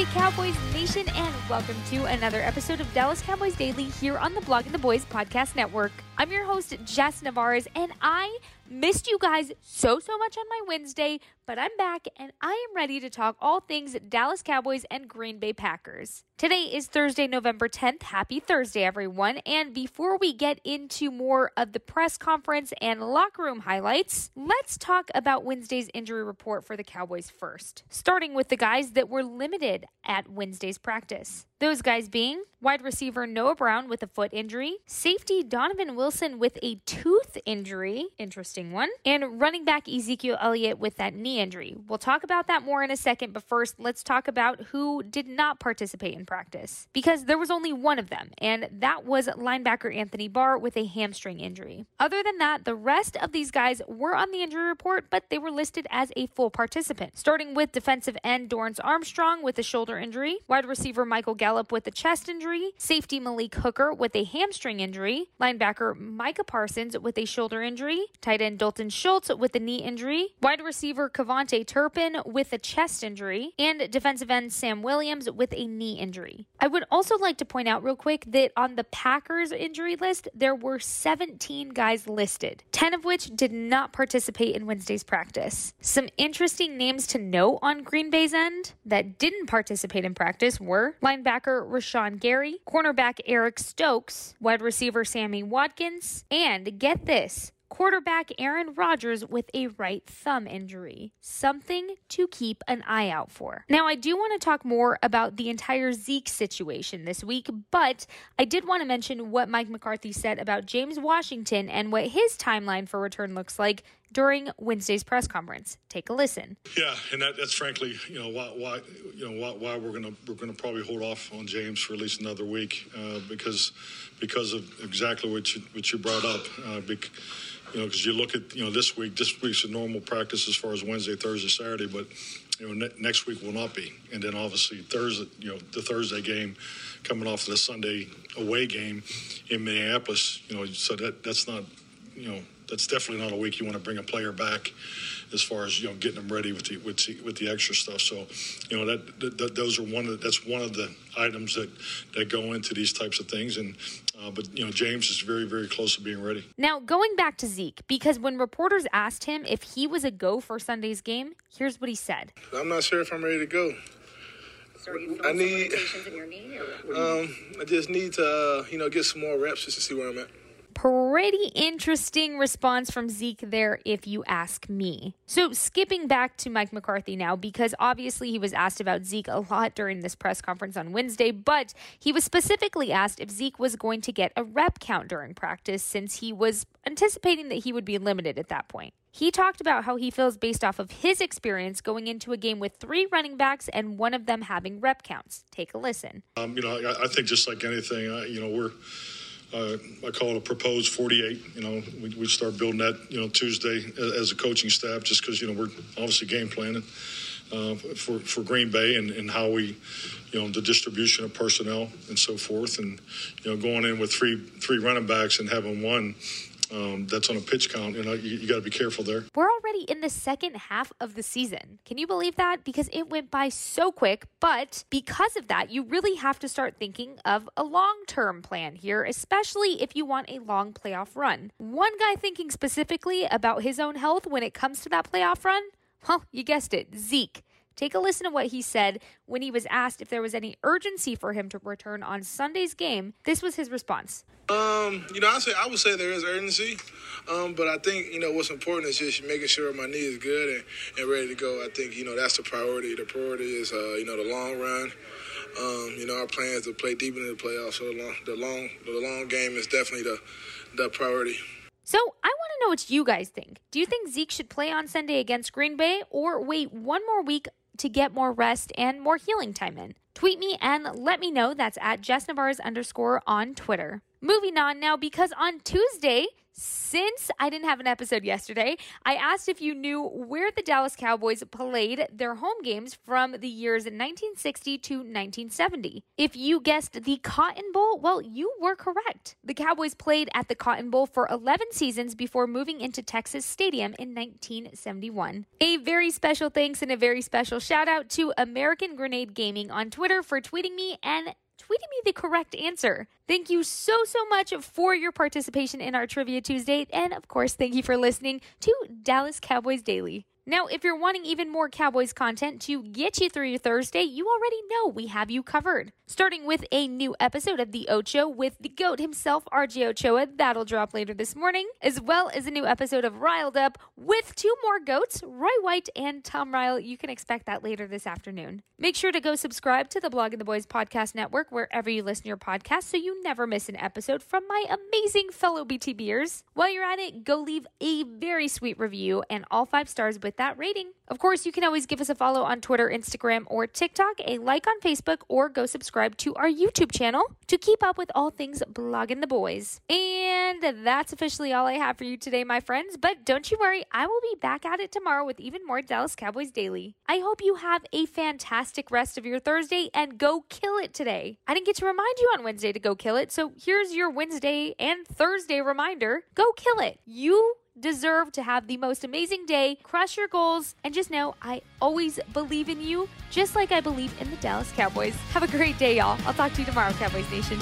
Day, Cowboys Nation, and welcome to another episode of Dallas Cowboys Daily here on the Blog Blogging the Boys Podcast Network. I'm your host, Jess Nevarez, and I missed you guys so, so much on my Wednesday, but I'm back and I am ready to talk all things Dallas Cowboys and Green Bay Packers. Today is Thursday, November 10th. Happy Thursday, everyone. And before we get into more of the press conference and locker room highlights, let's talk about Wednesday's injury report for the Cowboys first, starting with the guys that were limited at Wednesday's practice. Those guys being wide receiver Noah Brown with a foot injury, safety Donovan Wilson with a tooth injury, interesting one, and running back Ezekiel Elliott with that knee injury. We'll talk about that more in a second, but first, let's talk about who did not participate in practice because there was only one of them, and that was linebacker Anthony Barr with a hamstring injury. Other than that, the rest of these guys were on the injury report, but they were listed as a full participant, starting with defensive end Dorance Armstrong with a shoulder injury, wide receiver Michael Gallup with a chest injury, safety Malik Hooker with a hamstring injury, linebacker Micah Parsons with a shoulder injury, tight end Dalton Schultz with a knee injury, wide receiver KaVontae Turpin with a chest injury, and defensive end Sam Williams with a knee injury. I would also like to point out real quick that on the Packers injury list, there were 17 guys listed, 10 of which did not participate in Wednesday's practice. Some interesting names to note on Green Bay's end that didn't participate in practice were linebacker Rashan Gary, cornerback Eric Stokes, wide receiver Sammy Watkins, and get this, quarterback Aaron Rodgers with a right thumb injury. Something to keep an eye out for. Now, I do want to talk more about the entire Zeke situation this week, but I did want to mention what Mike McCarthy said about James Washington and what his timeline for return looks like during Wednesday's press conference. Take a listen. Yeah, and that, that's frankly, you know, why, why you know, why, why, we're gonna we're gonna probably hold off on James for at least another week uh, because because of exactly what you what you brought up. Uh, bec- you know, because you look at you know this week, this week's a normal practice as far as Wednesday, Thursday, Saturday, but you know ne- next week will not be, and then obviously Thursday, you know, the Thursday game coming off the Sunday away game in Minneapolis, you know, so that that's not, you know that's definitely not a week you want to bring a player back as far as you know getting them ready with the with the, with the extra stuff. So, you know that, that those are one of that's one of the items that that go into these types of things. And uh, but you know James is very very close to being ready. Now going back to Zeke, because when reporters asked him if he was a go for Sunday's game, here's what he said: I'm not sure if I'm ready to go. So I need. Um, I just need to, uh, you know, get some more reps just to see where I'm at pretty interesting response from Zeke there, if you ask me. So, skipping back to Mike McCarthy now, because obviously he was asked about Zeke a lot during this press conference on Wednesday, but he was specifically asked if Zeke was going to get a rep count during practice since he was anticipating that he would be limited at that point. He talked about how he feels based off of his experience going into a game with three running backs and one of them having rep counts. Take a listen. Um, you know, I, I, think just like anything, you know, we're uh, I call it a proposed 48. You know, we, we start building that, you know, Tuesday as a coaching staff, just because, you know, we're obviously game planning uh, for, for Green Bay and, and how we, you know, the distribution of personnel and so forth. And, you know, going in with three, three running backs and having one, um, that's on a pitch count. You know, you, you got to be careful there. We're already in the second half of the season. Can you believe that? Because it went by so quick. But because of that, you really have to start thinking of a long term plan here, especially if you want a long playoff run. One guy thinking specifically about his own health when it comes to that playoff run? Well, you guessed it, Zeke. Take a listen to what he said when he was asked if there was any urgency for him to return on Sunday's game. This was his response. Um, you know, I say I would say there is urgency, um, but I think you know what's important is just making sure my knee is good and, and ready to go. I think you know that's the priority. The priority is uh, you know the long run. Um, you know, our plan is to play deep into the playoffs. So the long, the long, the long game is definitely the the priority. So I want to know what you guys think. Do you think Zeke should play on Sunday against Green Bay or wait one more week to get more rest and more healing time in? Tweet me and let me know. That's at Jess Nevarez underscore on Twitter. Moving on now, because on Tuesday, since I didn't have an episode yesterday, I asked if you knew where the Dallas Cowboys played their home games from the years 1960 to 1970. If you guessed the Cotton Bowl, well, you were correct. The Cowboys played at the Cotton Bowl for 11 seasons before moving into Texas Stadium in 1971. A very special thanks and a very special shout out to American Grenade Gaming on Twitter for tweeting me and tweeting me the correct answer. Thank you so, so much for your participation in our Trivia Tuesday. And of course, thank you for listening to Dallas Cowboys Daily. Now, if you're wanting even more Cowboys content to get you through your Thursday, you already know we have you covered. Starting with a new episode of The Ocho with the GOAT himself, RJ Ochoa, that'll drop later this morning, as well as a new episode of Riled Up with two more GOATs, Roy White and Tom Ryle. You can expect that later this afternoon. Make sure to go subscribe to the Blogging the Boys Podcast Network wherever you listen to your podcast so you never miss an episode from my amazing fellow BTBers. While you're at it, go leave a very sweet review and all five stars with that rating. Of course, you can always give us a follow on Twitter, Instagram, or TikTok, a like on Facebook, or go subscribe to our YouTube channel to keep up with all things blogging the boys. And that's officially all I have for you today, my friends. But don't you worry, I will be back at it tomorrow with even more Dallas Cowboys Daily. I hope you have a fantastic rest of your Thursday and go kill it today. I didn't get to remind you on Wednesday to go kill it, so here's your Wednesday and Thursday reminder go kill it. You deserve to have the most amazing day, crush your goals, and just know I always believe in you, just like I believe in the Dallas Cowboys. Have a great day, y'all. I'll talk to you tomorrow, Cowboys Nation.